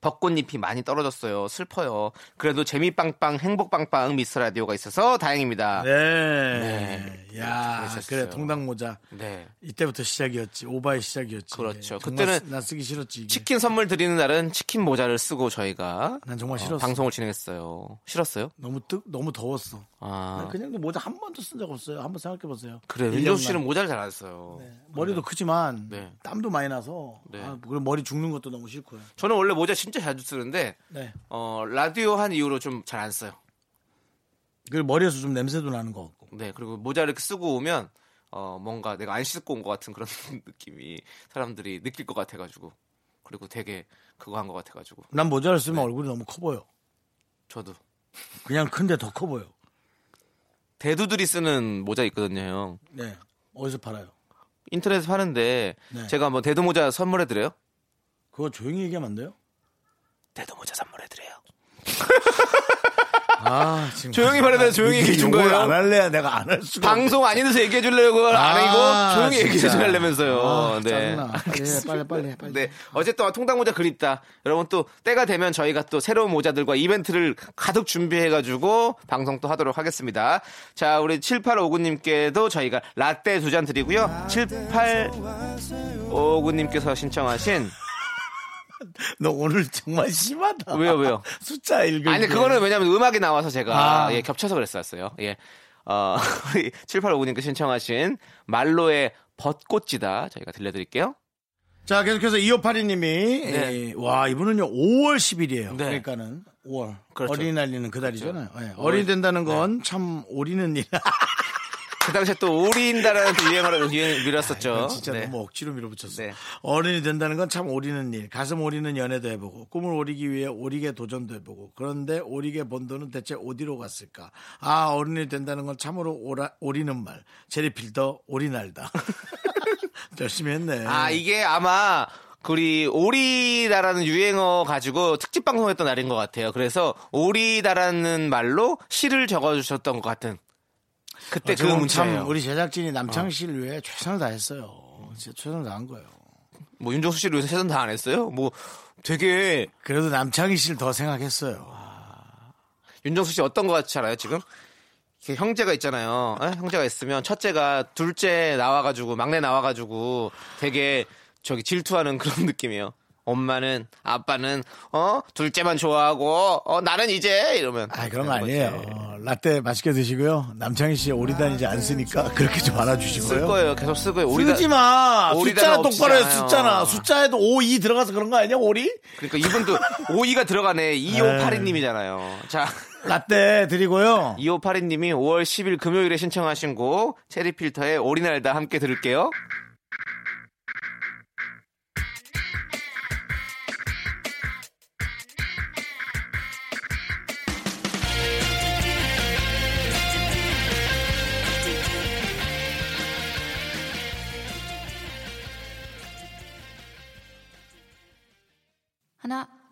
벚꽃잎이 많이 떨어졌어요. 슬퍼요. 그래도 재미 빵빵 행복 빵빵 미스 라디오가 있어서 다행입니다. 네, 야, 그러셨어요. 그래 통당 모자 네. 이때부터 시작이었지 오바의 시작이었지. 그렇죠. 그때는 나 쓰기 싫었지. 이게. 치킨 선물 드리는 날은 치킨 모자를 쓰고 저희가 난 정말 어, 싫었어. 방송을 진행했어요. 싫었어요? 너무 뜨 너무 더웠어. 아. 난 그냥 모자 한 번도 쓴 적 없어요. 한번 생각해 보세요. 그래 윤정수 씨는 모자를 잘 안 써요. 머리도 크지만 네. 땀도 많이 나서 네. 아, 그리고 머리 죽는 것도 너무 싫고요. 저는 원래 모자 진짜 자주 쓰는데 네. 어, 라디오 한 이후로 좀 잘 안 써요. 그리고 머리에서 좀 냄새도 나는 것 같고. 네 그리고 모자 이렇게 쓰고 오면 어, 뭔가 내가 안 씻고 온 것 같은 그런 느낌이 사람들이 느낄 것 같아가지고 그리고 되게 그거 한 것 같아가지고 난 모자를 네. 쓰면 얼굴이 너무 커 보여. 저도 그냥 큰데 더 커 보여. 대두들이 쓰는 모자 있거든요. 형. 네. 어디서 팔아요? 인터넷에 파는데 네. 제가 한번 대두 모자 선물해 드려요. 그거 조용히 얘기하면 안 돼요? 대두 모자 선물해 드려요. 아, 지금 조용히 말해도 조용히 얘기해 준 거예요. 안 할래야 내가 안 할 수가. 방송 아니면서 얘기해 주려고 안 아, 하고 조용히 얘기해. 주려면서요. 아, 네. 짜증나. 예, 빨리 빨리 해, 빨리. 네. 어쨌든 통당 모자 그립다. 여러분 또 때가 되면 저희가 또 새로운 모자들과 이벤트를 가득 준비해 가지고 방송 또 하도록 하겠습니다. 자, 우리 7859 님께도 저희가 라떼 두 잔 드리고요. 7859 님께서 신청하신 너 오늘 정말 심하다. 왜요, 왜요? 숫자 읽을 아니, 때. 그거는 왜냐면 음악이 나와서 제가 아. 예, 겹쳐서 그랬었어요. 예. 어, 우리 7859님께 신청하신 말로의 벚꽃지다 저희가 들려드릴게요. 자, 계속해서 2582님이 네. 와, 이분은요. 5월 10일이에요. 네. 그러니까는 5월. 그렇죠. 어린이날리는 그 달이잖아요. 예. 어린이 된다는 건참 오리는 일. 그 당시에 또 오리인다라는 또 유행어를 유행 밀었었죠. 이건 진짜 네. 너무 억지로 밀어붙였어. 네. 어른이 된다는 건 참 오리는 일. 가슴 오리는 연애도 해보고 꿈을 오리기 위해 오리게 도전도 해보고 그런데 오리게 번 돈은 대체 어디로 갔을까? 아 어른이 된다는 건 참으로 오라, 오리는 말. 제리 필터 오리 날다. 열심히 했네. 아 이게 아마 우리 오리다라는 유행어 가지고 특집 방송했던 날인 것 같아요. 그래서 오리다라는 말로 시를 적어주셨던 것 같은 그때 그 어쩌면 참 문자예요. 우리 제작진이 남창희 씨를 위해 최선을 다했어요. 진짜 최선을 다한 거예요. 뭐 윤정수 씨를 위해서 최선 다 안 했어요? 뭐 되게 그래도 남창희 씨를 더 생각했어요. 윤정수 씨 어떤 것 같지 않아요 지금? 형제가 있잖아요. 에? 형제가 있으면 첫째가 둘째 나와가지고 막내 나와가지고 되게 저기 질투하는 그런 느낌이에요. 엄마는 아빠는 어 둘째만 좋아하고 어 나는 이제 이러면 아 그런 거. 아니에요. 어, 라떼 맛있게 드시고요. 남창희 씨 오리단 이제 안 쓰니까 그렇게 좀 알아주시고요. 쓸 거예요. 계속 쓰 거예요. 오리다 쓰지 마. 숫자는 똑바로 해. 숫자나. 숫자에도 5, 2 들어가서 그런 거 아니냐, 오리? 그러니까 이분도 오이가 들어가네. 2582님이잖아요. 자, 라떼 드리고요. 2582님이 5월 10일 금요일에 신청하신 곡 체리필터의 오리날다 함께 들을게요.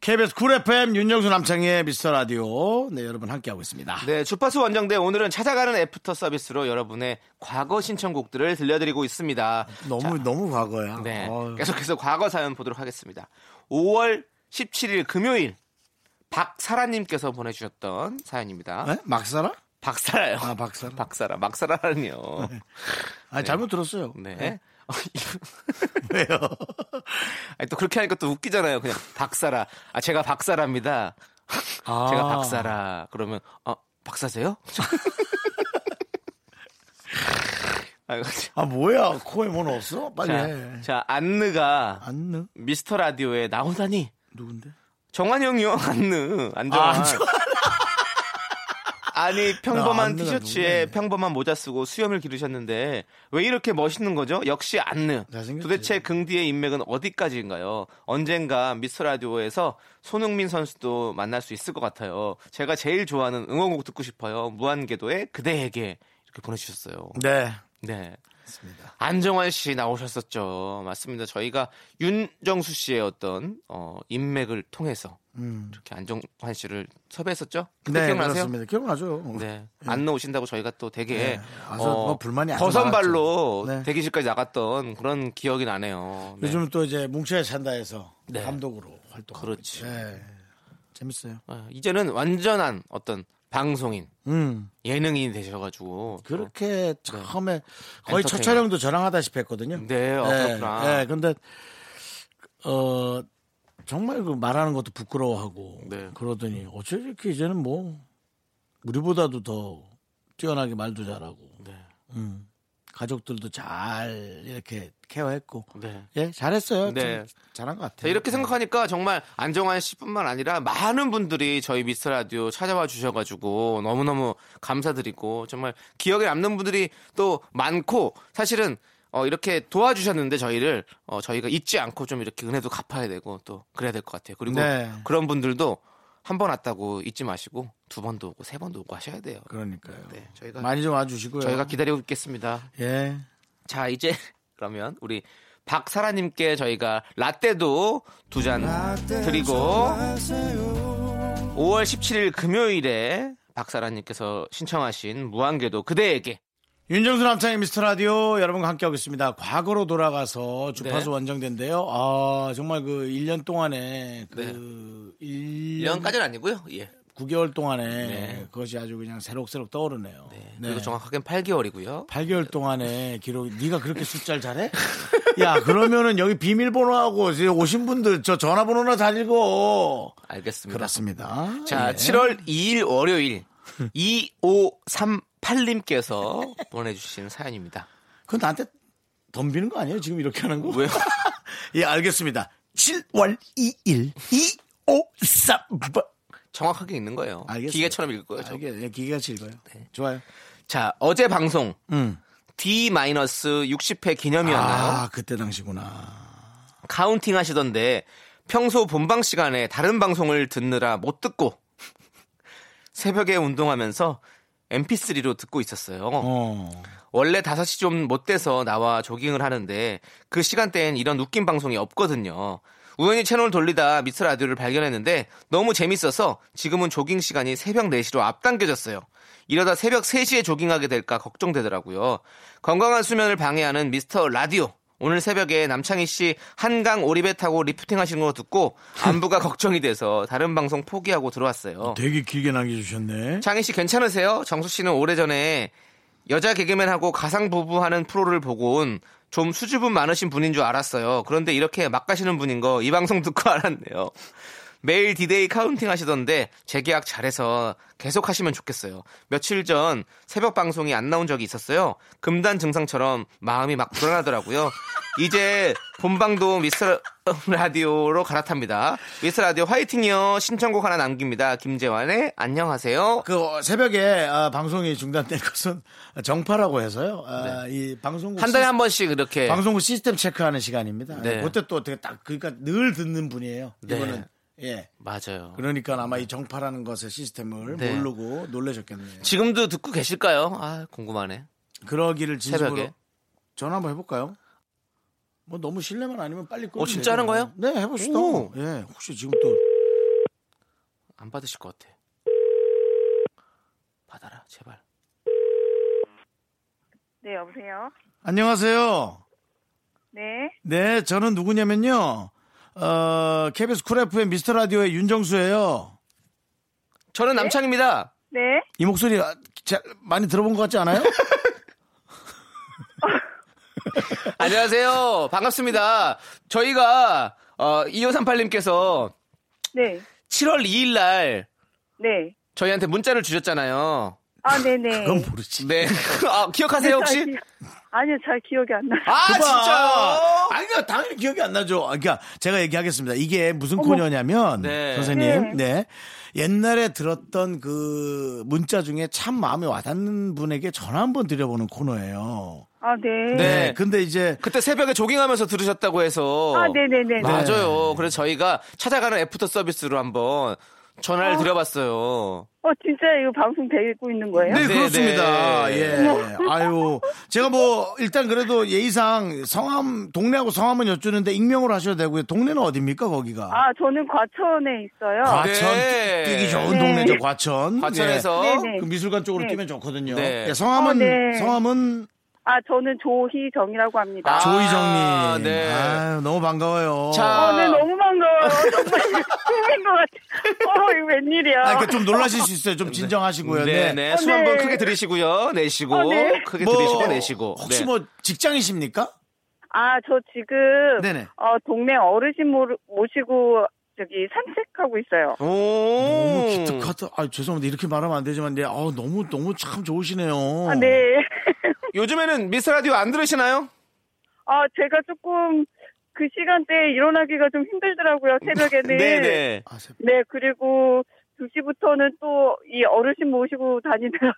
KBS 쿨 FM 윤정수 남창희의 미스터 라디오 네 여러분 함께하고 있습니다 네, 주파수 원정대 오늘은 찾아가는 애프터 서비스로 여러분의 과거 신청곡들을 들려드리고 있습니다. 너무 너무 과거야 네, 어휴. 계속해서 과거 사연 보도록 하겠습니다. 5월 17일 금요일 박사라님께서 보내주셨던 사연입니다. 에? 막사라? 박사라요. 아 박사라 박사라, 막사라라니요. 아 잘못 들었어요 네. 어, 왜요 아니, 또 그렇게 하니까 또 웃기잖아요. 그냥 박사라. 아, 제가 박사랍니다. 아. 제가 박사라. 그러면, 어, 박사세요? 아이고, 참. 아 뭐야 코에 뭐 넣었어? 빨리 자, 해 자, 안느가 안느? 미스터 라디오에 나오다니. 누군데? 정환 형이요, 안느. 안정환. 아, 안정환. 아니 나 평범한 티셔츠에. 평범한 모자 쓰고 수염을 기르셨는데 왜 이렇게 멋있는 거죠? 역시 안느. 도대체 긍디의 인맥은 어디까지인가요? 언젠가 미스터 라디오에서 손흥민 선수도 만날 수 있을 것 같아요. 제가 제일 좋아하는 응원곡 듣고 싶어요. 무한궤도의 그대에게 이렇게 보내주셨어요. 네 네. 안정환 씨 나오셨었죠. 맞습니다. 저희가 윤정수 씨의 어떤 어, 인맥을 통해서 음. 이렇게 안정환 씨를 섭외했었죠. 그때 네, 기억나세요? 그렇습니다. 기억나죠. 네. 안 나오신다고 저희가 또 되게 네. 와서 뭐 불만이 거선발로. 네. 대기실까지 나갔던 그런 기억이 나네요. 네. 요즘 또 이제 뭉쳐야 찬다에서 네. 감독으로 활동. 그렇지. 네. 재밌어요. 어, 이제는 완전한 어떤 방송인, 음. 예능인이 되셔가지고 그렇게 처음에 거의 첫. 촬영도 저랑 하다시피 했거든요. 네, 어, 그렇구나. 네, 근데 어 정말 그 말하는 것도 부끄러워하고 네. 그러더니 어째 이렇게 이제는 뭐 우리보다도 더 뛰어나게 말도 잘하고 네. 음. 가족들도 잘 이렇게 케어했고 네. 예 잘했어요. 네. 좀 잘한 것 자, 같아요. 이렇게 생각하니까 정말 안정환 씨뿐만 아니라 많은 분들이 저희 미스터 라디오 찾아와 주셔가지고 너무너무 감사드리고 정말 기억에 남는 분들이 또 많고 사실은 어, 이렇게 도와주셨는데 저희를 어, 저희가 잊지 않고 좀 이렇게 은혜도 갚아야 되고 또 그래야 될 것 같아요. 그리고 네. 그런 분들도 한 번 왔다고 잊지 마시고 두 번도 오고 세 번도 오고 하셔야 돼요. 그러니까요. 네, 저희가 많이 좀 와주시고요. 저희가 기다리고 있겠습니다. 예. 자, 이제 그러면 우리 박사라님께 저희가 라떼도 두 잔 드리고 5월 17일 금요일에 박사라님께서 신청하신 무한궤도 그대에게 윤정수 남창의 미스터 라디오 여러분과 함께하고 있습니다. 과거로 돌아가서 주파수 네. 원정된데요. 아, 정말 그 1년 동안에 그 네. 1년 1년까지는 아니고요. 예. 9개월 동안에 네. 그것이 아주 그냥 새록새록 떠오르네요. 네. 네. 그리고 정확하게는 8개월이고요. 8개월 동안에 기록 네가 그렇게 숫자를 잘해? 야, 그러면은 여기 비밀번호하고 오신 분들 저 전화번호나 다 읽어. 알겠습니다. 그렇습니다. 자, 예. 7월 2일 월요일 2538님께서 보내주신 사연입니다. 그건 나한테 덤비는 거 아니에요? 지금 이렇게 하는 거? 왜요? 예, 알겠습니다. 7월 2일 2538 정확하게 읽는 거예요. 알겠습니다. 기계처럼 읽을 거예요. 저. 알게, 예, 기계같이 읽어요. 좋아요. 자, 어제 방송 음. D-60회 기념이었나요? 아, 그때 당시구나. counting 하시던데 평소 본방 시간에 다른 방송을 듣느라 못 듣고 새벽에 운동하면서 mp3로 듣고 있었어요. 어. 원래 5시 좀 못 돼서 나와 조깅을 하는데 그 시간대엔 이런 웃긴 방송이 없거든요. 우연히 채널 돌리다 미스터 라디오를 발견했는데 너무 재밌어서 지금은 조깅 시간이 새벽 4시로 앞당겨졌어요. 이러다 새벽 3시에 조깅하게 될까 걱정되더라고요. 건강한 수면을 방해하는 미스터 라디오. 오늘 새벽에 남창희 씨 한강 오리배 타고 래프팅 하시는 거 듣고 안부가 걱정이 돼서 다른 방송 포기하고 들어왔어요. 되게 길게 남겨주셨네. 창희 씨 괜찮으세요? 정수 씨는 오래전에 여자 개그맨하고 가상 부부 하는 프로를 보고 온 좀 수줍음 많으신 분인 줄 알았어요. 그런데 이렇게 막 가시는 분인 거 이 방송 듣고 알았네요. 매일 디데이 counting 하시던데 재계약 잘해서 계속 하시면 좋겠어요. 며칠 전 새벽 방송이 안 나온 적이 있었어요. 금단 증상처럼 마음이 막 불안하더라고요. 이제 본방도 미스터 라디오로 갈아탑니다. 미스터 라디오 화이팅이요. 신청곡 하나 남깁니다. 김재환의 안녕하세요. 그 새벽에 아, 방송이 중단된 것은 정파라고 해서요. 아, 이 방송국 네. 한 달에 한 번씩 이렇게 방송국 시스템 체크하는 시간입니다. 네. 그때 또 어떻게 딱 그러니까 늘 듣는 분이에요. 네. 이거는 예. 맞아요. 그러니까 아마 이 정파라는 것의 시스템을 네. 모르고 놀라셨겠네요. 지금도 듣고 계실까요? 아 궁금하네. 그러기를 진심으로 새벽에. 전화 한번 해볼까요? 뭐 너무 실례만 아니면 빨리 끊으면 어, 진짜 하는. 거예요? 네, 해봅시다. 오. 예, 혹시 지금 또 안 받으실 것 같아. 받아라, 제발. 네, 여보세요? 안녕하세요. 네. 네, 저는 누구냐면요. 어, KBS 쿨 FM 미스터 라디오의 윤정수예요. 저는 남창입니다. 네. 이 목소리 아, 자- 많이 들어본 것 같지 않아요? 안녕하세요. 반갑습니다. 저희가 어, 2538님께서 네. 7월 2일 날 네. 저희한테 문자를 주셨잖아요. 아, 네네. 그건 모르지. 네. 아, 기억하세요, 혹시? 아니요, 잘 기억이 안 나요. 아. 진짜요? 아니, 그러니까 당연히 기억이 안 나죠. 아, 그러니까 제가 얘기하겠습니다. 이게 무슨 코너냐면, 네. 선생님, 네. 옛날에 들었던 그 문자 중에 참 마음에 와닿는 분에게 전화 한번 드려보는 코너예요. 아, 네. 네. 근데 이제 그때 새벽에 조깅하면서 들으셨다고 해서. 아, 네 네 네. 맞아요. 그래서 저희가 찾아가는 애프터 서비스로 한번 전화를 드려봤어요. 어, 진짜 이거 방송 되고 있는 거예요? 네, 네, 그렇습니다. 네. 예. 아유. 제가 뭐, 일단 그래도 예의상 성함, 동네하고 성함은 여쭈는데 익명으로 하셔도 되고요. 동네는 어딥니까, 거기가? 아, 저는 과천에 있어요. 과천 네. 뛰기 좋은 네. 동네죠, 과천. 과천에서. 네, 네. 그 미술관 쪽으로 네. 뛰면 좋거든요. 네. 예, 성함은, 어, 네. 성함은 아, 저는 조희정이라고 합니다. 아, 조희정님. 네. 아유, 너무 반가워요. 자, 어, 네, 너무 반가워요. 정말 꿈인 것 같아. 어, 이거 웬일이야. 아, 그러니까 좀 놀라실 수 있어요. 좀 진정하시고요. 네, 네. 네. 어, 숨한번 네. 크게 들이시고요. 내쉬고. 어, 네. 크게 뭐, 들이시고 내쉬고. 혹시 네. 뭐 직장이십니까? 아, 저 지금, 네네. 어, 동네 어르신 모시고, 저기, 산책하고 있어요. 너무 오. 기특하다. 아, 죄송합니다. 이렇게 말하면 안 되지만, 네, 아, 너무, 너무 참 좋으시네요. 아, 네. 요즘에는 미스 라디오 안 들으시나요? 아, 제가 조금 그 시간대에 일어나기가 좀 힘들더라고요, 새벽에는. 네네. 아, 세- 네, 그리고 2시부터는 또 이 어르신 모시고 다니느라고.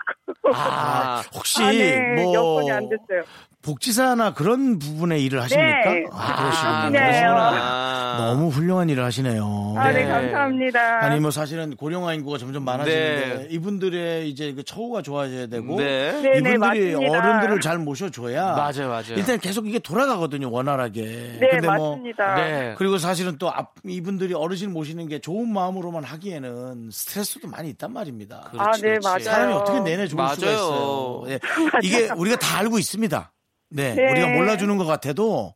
아, 혹시 아, 네. 뭐 여건이 안 됐어요. 복지사나 그런 부분에 일을 하십니까? 네. 아, 그러시군요. 네. 그러시구나. 너무 훌륭한 일을 하시네요. 아, 네, 네. 감사합니다. 아니 뭐 사실은 고령화 인구가 점점 많아지는데 네. 이분들의 이제 그 처우가 좋아져야 되고 네. 네, 네, 이분들이 맞습니다. 어른들을 잘 모셔줘야 맞아요, 맞아요. 일단 계속 이게 돌아가거든요 원활하게. 네, 근데 뭐 맞습니다. 네. 그리고 사실은 또 앞, 이분들이 어르신 모시는 게 좋은 마음으로만 하기에는 스트레스도 많이 있단 말입니다. 아, 네, 그렇지. 맞아요. 사람이 어떻게 내내 좋을 수가 맞아요. 있어요. 예. 이게 우리가 다 알고 있습니다. 네, 네. 우리가 몰라주는 것 같아도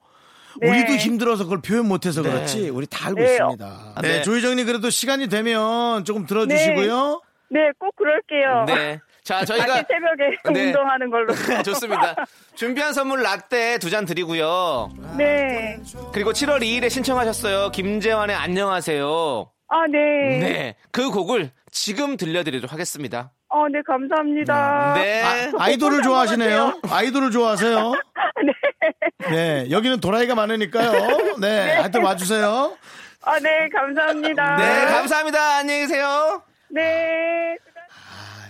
네. 우리도 힘들어서 그걸 표현 못해서 네. 그렇지 우리 다 알고 네. 있습니다. 네, 네. 조희정님 그래도 시간이 되면 조금 들어주시고요. 네, 꼭 그럴게요. 네. 자, 저희가 새벽에 네. 운동하는 걸로. 좋습니다. 준비한 선물 라떼 두 잔 드리고요. 네. 그리고 7월 2일에 신청하셨어요. 김재환의 안녕하세요. 아, 네. 네. 그 곡을 지금 들려드리도록 하겠습니다. 어, 네, 감사합니다. 네. 아, 이돌을 좋아하시네요. 아이돌을 좋아하세요. 네. 네, 여기는 도라이가 많으니까요. 네, 하여튼 와주세요. 아, 네, 감사합니다. 네, 감사합니다. 안녕히 계세요. 네.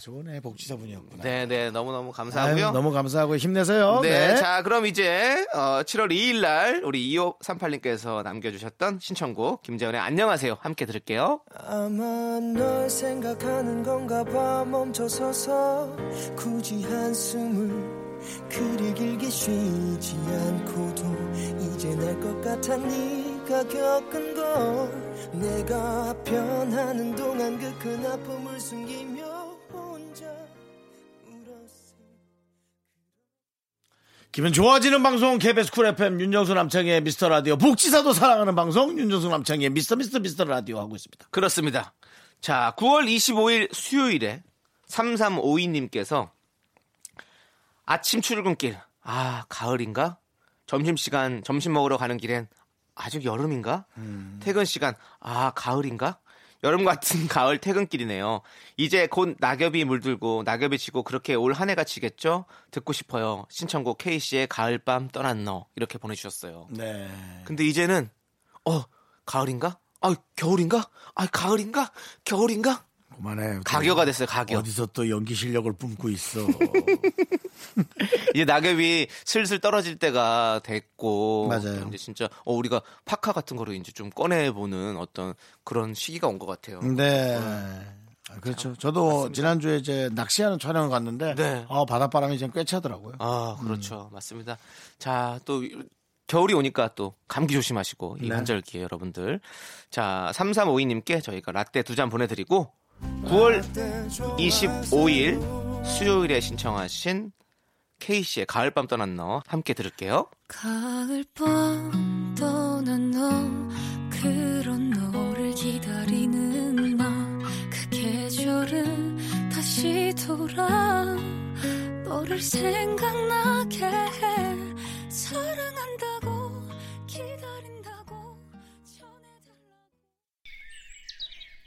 아, 좋네 복지사분이었구나. 네, 네. 너무너무 감사하고요. 아유, 너무 감사하고 힘내세요. 네, 네. 자, 그럼 이제 어, 7월 2일 날 우리 2538님께서 남겨주셨던 신청곡 김재원의 안녕하세요 함께 들을게요. 아마 널 생각하는 건가 봐 멈춰서서 굳이 한숨을 그리 길게 쉬지 않고도 이제 날 것 같아 네가 겪은 걸 내가 변하는 동안 그 큰 아픔을 숨기며 기분 좋아지는 방송 KBS 쿨 FM 윤정수 남창희의 미스터 라디오 복지사도 사랑하는 방송 윤정수 남창희의 미스터 미스터 미스터 라디오 하고 있습니다. 그렇습니다. 자, 9월 25일 수요일에 3352님께서 아침 출근길, 아, 가을인가? 점심시간, 점심 먹으러 가는 길엔 아직 여름인가? 퇴근 시간, 아, 가을인가? 여름 같은 가을 퇴근길이네요. 이제 곧 낙엽이 물들고 낙엽이 지고 그렇게 올 한 해가 지겠죠? 듣고 싶어요. 신청곡 K씨의 가을밤 떠난 너. 이렇게 보내주셨어요. 네. 근데 이제는 어 가을인가? 아 겨울인가? 아 가을인가? 겨울인가? 그만해. 가교가 됐어요. 가교. 어디서 또 연기 실력을 뿜고 있어. 이제 낙엽이 슬슬 떨어질 때가 됐고 맞아요. 이제 진짜 어 우리가 파카 같은 거를 이제 좀 꺼내 보는 어떤 그런 시기가 온 것 같아요. 네. 아, 그렇죠. 저도 지난주에 이제 낚시하는 촬영을 갔는데 네. 어, 바닷바람이 좀꽤 차더라고요. 아 그렇죠. 맞습니다. 자 또 겨울이 오니까 또 감기 조심하시고 이 네. 환절기에 여러분들. 자, 3352님께 저희가 라떼 두 잔 보내드리고 9월 25일 수요일에 신청하신 K씨의 가을밤 떠난 너 함께 들을게요. 가을밤 떠난 너 그런 너를 기다리는 나그 계절은 다시 돌아 너를 생각나게 해 사랑한다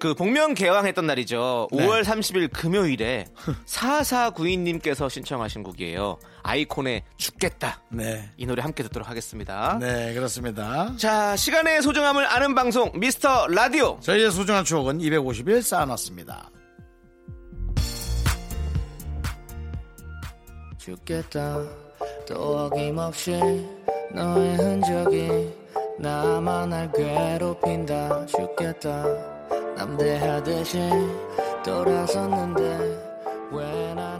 그 복면 개왕했던 날이죠. 네. 5월 30일 금요일에 4492님께서 신청하신 곡이에요. 아이콘의 죽겠다. 네. 이 노래 함께 듣도록 하겠습니다. 네, 그렇습니다. 자, 시간의 소중함을 아는 방송 미스터 라디오. 저희의 소중한 추억은 250일 쌓아놨습니다. 죽겠다 또 어김없이 너의 흔적이 나만 날 괴롭힌다 죽겠다 남대하듯이 돌아섰는데 왜나